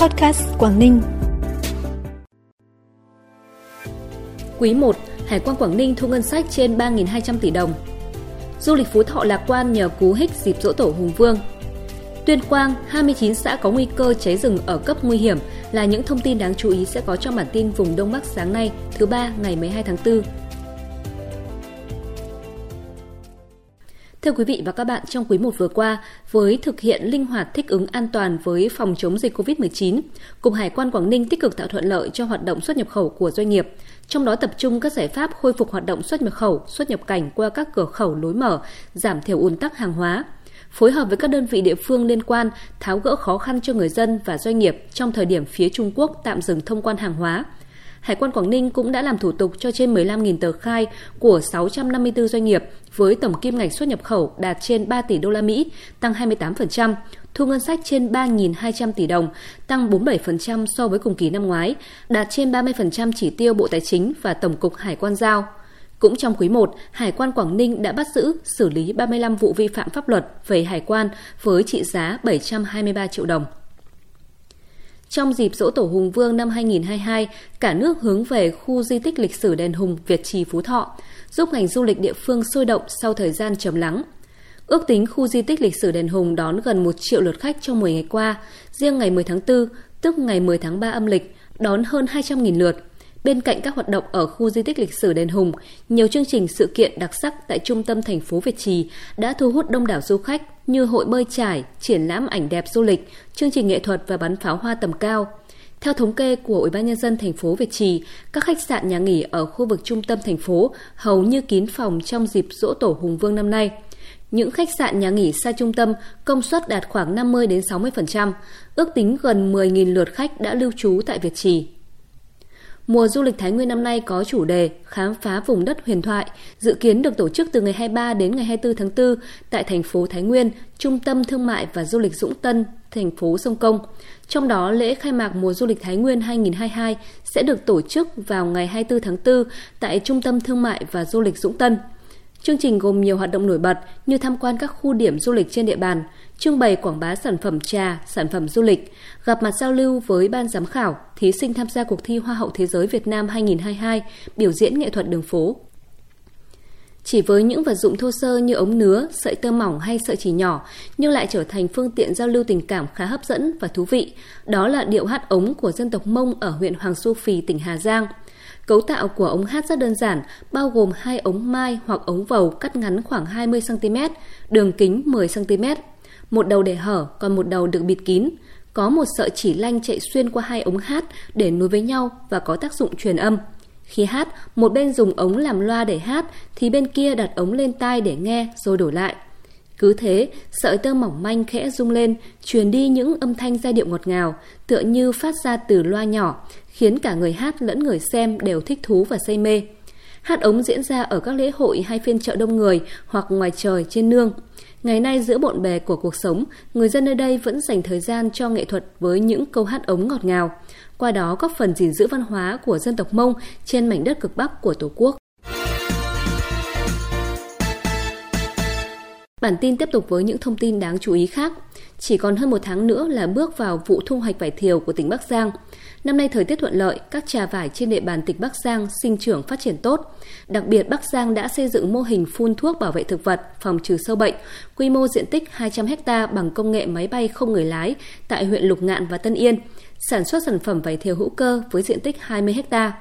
Podcast Quảng Ninh. Quý 1, Hải quan Quảng Ninh thu ngân sách trên 3.200 tỷ đồng. Du lịch Phú Thọ lạc quan nhờ cú hích dịp dỗ tổ Hùng Vương. Tuyên Quang, 29 xã có nguy cơ cháy rừng ở cấp nguy hiểm là những thông tin đáng chú ý sẽ có trong bản tin vùng Đông Bắc sáng nay, thứ ba ngày 12 tháng 4. Thưa quý vị và các bạn, trong quý 1 vừa qua, với thực hiện linh hoạt thích ứng an toàn với phòng chống dịch COVID-19, Cục Hải quan Quảng Ninh tích cực tạo thuận lợi cho hoạt động xuất nhập khẩu của doanh nghiệp, trong đó tập trung các giải pháp khôi phục hoạt động xuất nhập khẩu, xuất nhập cảnh qua các cửa khẩu lối mở, giảm thiểu ùn tắc hàng hóa, phối hợp với các đơn vị địa phương liên quan tháo gỡ khó khăn cho người dân và doanh nghiệp trong thời điểm phía Trung Quốc tạm dừng thông quan hàng hóa, Hải quan Quảng Ninh cũng đã làm thủ tục cho trên 15.000 tờ khai của 654 doanh nghiệp với tổng kim ngạch xuất nhập khẩu đạt trên 3 tỷ đô la Mỹ, tăng 28%, thu ngân sách trên 3.200 tỷ đồng, tăng 47% so với cùng kỳ năm ngoái, đạt trên 30% chỉ tiêu Bộ Tài chính và Tổng cục Hải quan giao. Cũng trong quý 1, Hải quan Quảng Ninh đã bắt giữ, xử lý 35 vụ vi phạm pháp luật về hải quan với trị giá 723 triệu đồng. Trong dịp dỗ tổ Hùng Vương năm 2022, cả nước hướng về khu di tích lịch sử đền Hùng Việt Trì Phú Thọ, giúp ngành du lịch địa phương sôi động sau thời gian trầm lắng. Ước tính khu di tích lịch sử đền Hùng đón gần 1 triệu lượt khách trong 10 ngày qua, riêng ngày 10 tháng 4, tức ngày 10 tháng 3 âm lịch, đón hơn 200.000 lượt, Bên cạnh các hoạt động ở khu di tích lịch sử Đền Hùng, nhiều chương trình sự kiện đặc sắc tại trung tâm thành phố Việt Trì đã thu hút đông đảo du khách như hội bơi trải, triển lãm ảnh đẹp du lịch, chương trình nghệ thuật và bắn pháo hoa tầm cao. Theo thống kê của Ủy ban nhân dân thành phố Việt Trì, các khách sạn nhà nghỉ ở khu vực trung tâm thành phố hầu như kín phòng trong dịp dỗ tổ Hùng Vương năm nay. Những khách sạn nhà nghỉ xa trung tâm công suất đạt khoảng 50 đến 60%, ước tính gần 10.000 lượt khách đã lưu trú tại Việt Trì. Mùa du lịch Thái Nguyên năm nay có chủ đề Khám phá vùng đất huyền thoại, dự kiến được tổ chức từ ngày 23 đến ngày 24 tháng 4 tại thành phố Thái Nguyên, Trung tâm Thương mại và Du lịch Dũng Tân, thành phố Sông Công. Trong đó, lễ khai mạc mùa du lịch Thái Nguyên 2022 sẽ được tổ chức vào ngày 24 tháng 4 tại Trung tâm Thương mại và Du lịch Dũng Tân. Chương trình gồm nhiều hoạt động nổi bật như tham quan các khu điểm du lịch trên địa bàn, trưng bày quảng bá sản phẩm trà, sản phẩm du lịch, gặp mặt giao lưu với ban giám khảo, thí sinh tham gia cuộc thi Hoa hậu Thế giới Việt Nam 2022, biểu diễn nghệ thuật đường phố. Chỉ với những vật dụng thô sơ như ống nứa, sợi tơ mỏng hay sợi chỉ nhỏ, nhưng lại trở thành phương tiện giao lưu tình cảm khá hấp dẫn và thú vị. Đó là điệu hát ống của dân tộc Mông ở huyện Hoàng Su Phì, tỉnh Hà Giang – Cấu tạo của ống hát rất đơn giản, bao gồm hai ống mai hoặc ống vầu cắt ngắn khoảng 20 cm, đường kính 10 cm. Một đầu để hở, còn một đầu được bịt kín. Có một sợi chỉ lanh chạy xuyên qua hai ống hát để nối với nhau và có tác dụng truyền âm. Khi hát, một bên dùng ống làm loa để hát thì bên kia đặt ống lên tai để nghe rồi đổi lại. Cứ thế, sợi tơ mỏng manh khẽ rung lên, truyền đi những âm thanh giai điệu ngọt ngào, tựa như phát ra từ loa nhỏ, khiến cả người hát lẫn người xem đều thích thú và say mê. Hát ống diễn ra ở các lễ hội hay phiên chợ đông người hoặc ngoài trời trên nương. Ngày nay giữa bộn bề của cuộc sống, người dân nơi đây vẫn dành thời gian cho nghệ thuật với những câu hát ống ngọt ngào. Qua đó góp phần gìn giữ văn hóa của dân tộc Mông trên mảnh đất cực Bắc của Tổ quốc. Bản tin tiếp tục với những thông tin đáng chú ý khác. Chỉ còn hơn một tháng nữa là bước vào vụ thu hoạch vải thiều của tỉnh Bắc Giang. Năm nay thời tiết thuận lợi, các trà vải trên địa bàn tỉnh Bắc Giang sinh trưởng phát triển tốt. Đặc biệt Bắc Giang đã xây dựng mô hình phun thuốc bảo vệ thực vật, phòng trừ sâu bệnh, quy mô diện tích 200 ha bằng công nghệ máy bay không người lái tại huyện Lục Ngạn và Tân Yên, sản xuất sản phẩm vải thiều hữu cơ với diện tích 20 hectare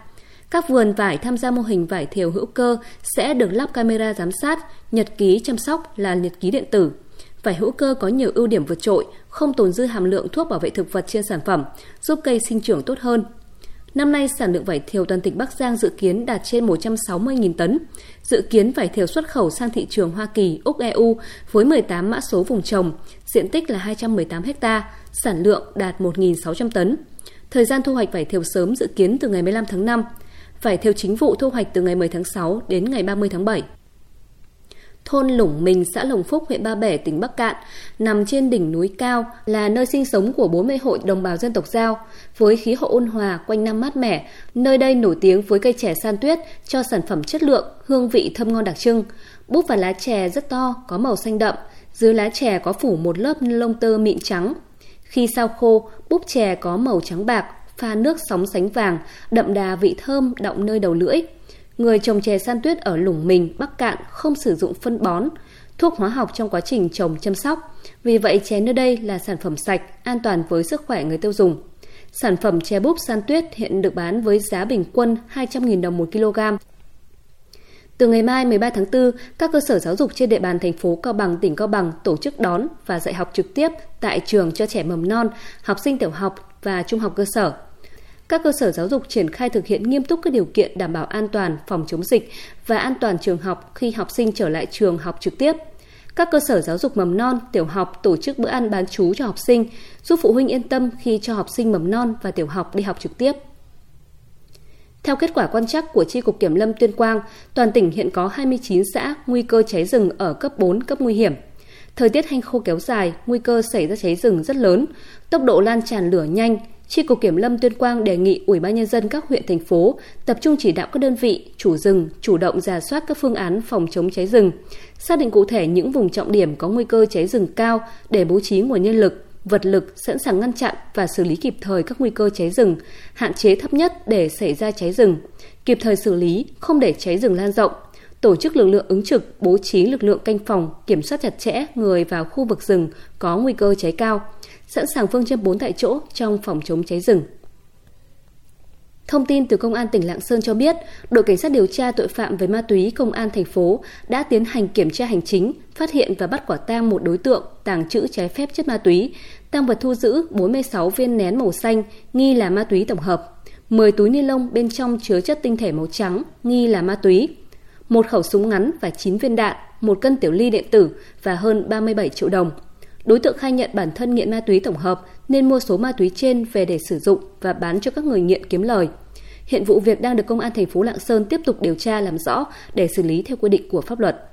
các vườn vải tham gia mô hình vải thiều hữu cơ sẽ được lắp camera giám sát, nhật ký chăm sóc là nhật ký điện tử. Vải hữu cơ có nhiều ưu điểm vượt trội, không tồn dư hàm lượng thuốc bảo vệ thực vật trên sản phẩm, giúp cây sinh trưởng tốt hơn. Năm nay, sản lượng vải thiều toàn tỉnh Bắc Giang dự kiến đạt trên 160.000 tấn. Dự kiến vải thiều xuất khẩu sang thị trường Hoa Kỳ, Úc EU với 18 mã số vùng trồng, diện tích là 218 ha, sản lượng đạt 1.600 tấn. Thời gian thu hoạch vải thiều sớm dự kiến từ ngày 15 tháng 5, phải theo chính vụ thu hoạch từ ngày 10 tháng 6 đến ngày 30 tháng 7 thôn Lũng Mình, xã Lồng Phúc, huyện Ba Bể, tỉnh Bắc Cạn, nằm trên đỉnh núi cao, là nơi sinh sống của 40 hội đồng bào dân tộc Giao. Với khí hậu ôn hòa, quanh năm mát mẻ, nơi đây nổi tiếng với cây chè san tuyết cho sản phẩm chất lượng, hương vị thơm ngon đặc trưng. Búp và lá chè rất to, có màu xanh đậm, dưới lá chè có phủ một lớp lông tơ mịn trắng. Khi sao khô, búp chè có màu trắng bạc, pha nước sóng sánh vàng, đậm đà vị thơm đọng nơi đầu lưỡi. Người trồng chè san tuyết ở Lủng Mình, Bắc Cạn không sử dụng phân bón, thuốc hóa học trong quá trình trồng chăm sóc. Vì vậy chè nơi đây là sản phẩm sạch, an toàn với sức khỏe người tiêu dùng. Sản phẩm chè búp san tuyết hiện được bán với giá bình quân 200.000 đồng một kg. Từ ngày mai 13 tháng 4, các cơ sở giáo dục trên địa bàn thành phố Cao Bằng, tỉnh Cao Bằng tổ chức đón và dạy học trực tiếp tại trường cho trẻ mầm non, học sinh tiểu học và trung học cơ sở. Các cơ sở giáo dục triển khai thực hiện nghiêm túc các điều kiện đảm bảo an toàn phòng chống dịch và an toàn trường học khi học sinh trở lại trường học trực tiếp. Các cơ sở giáo dục mầm non, tiểu học tổ chức bữa ăn bán chú cho học sinh, giúp phụ huynh yên tâm khi cho học sinh mầm non và tiểu học đi học trực tiếp. Theo kết quả quan trắc của Tri Cục Kiểm lâm Tuyên Quang, toàn tỉnh hiện có 29 xã nguy cơ cháy rừng ở cấp 4 cấp nguy hiểm. Thời tiết hanh khô kéo dài, nguy cơ xảy ra cháy rừng rất lớn, tốc độ lan tràn lửa nhanh. Tri Cục Kiểm lâm Tuyên Quang đề nghị Ủy ban nhân dân các huyện thành phố tập trung chỉ đạo các đơn vị, chủ rừng chủ động giả soát các phương án phòng chống cháy rừng, xác định cụ thể những vùng trọng điểm có nguy cơ cháy rừng cao để bố trí nguồn nhân lực, vật lực sẵn sàng ngăn chặn và xử lý kịp thời các nguy cơ cháy rừng, hạn chế thấp nhất để xảy ra cháy rừng, kịp thời xử lý, không để cháy rừng lan rộng, tổ chức lực lượng ứng trực, bố trí lực lượng canh phòng, kiểm soát chặt chẽ người vào khu vực rừng có nguy cơ cháy cao, sẵn sàng phương châm 4 tại chỗ trong phòng chống cháy rừng. Thông tin từ Công an tỉnh Lạng Sơn cho biết, đội cảnh sát điều tra tội phạm về ma túy Công an thành phố đã tiến hành kiểm tra hành chính, phát hiện và bắt quả tang một đối tượng tàng trữ trái phép chất ma túy. Tăng vật thu giữ 46 viên nén màu xanh nghi là ma túy tổng hợp, 10 túi ni lông bên trong chứa chất tinh thể màu trắng nghi là ma túy, một khẩu súng ngắn và 9 viên đạn, một cân tiểu ly điện tử và hơn 37 triệu đồng. Đối tượng khai nhận bản thân nghiện ma túy tổng hợp, nên mua số ma túy trên về để sử dụng và bán cho các người nghiện kiếm lời. Hiện vụ việc đang được công an thành phố Lạng Sơn tiếp tục điều tra, làm rõ để xử lý theo quy định của pháp luật.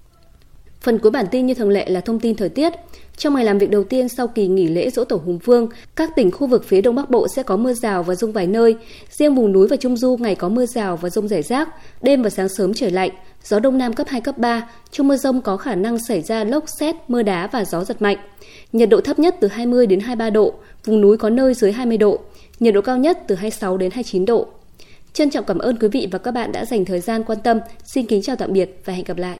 Phần cuối bản tin như thường lệ là thông tin thời tiết. Trong ngày làm việc đầu tiên sau kỳ nghỉ lễ Dỗ Tổ Hùng Vương, các tỉnh khu vực phía Đông Bắc Bộ sẽ có mưa rào và rông vài nơi. Riêng vùng núi và Trung Du ngày có mưa rào và rông rải rác, đêm và sáng sớm trời lạnh, gió đông nam cấp 2 cấp 3. Trong mưa rông có khả năng xảy ra lốc xét, mưa đá và gió giật mạnh. Nhiệt độ thấp nhất từ 20 đến 23 độ, vùng núi có nơi dưới 20 độ. Nhiệt độ cao nhất từ 26 đến 29 độ. Trân trọng cảm ơn quý vị và các bạn đã dành thời gian quan tâm. Xin kính chào tạm biệt và hẹn gặp lại.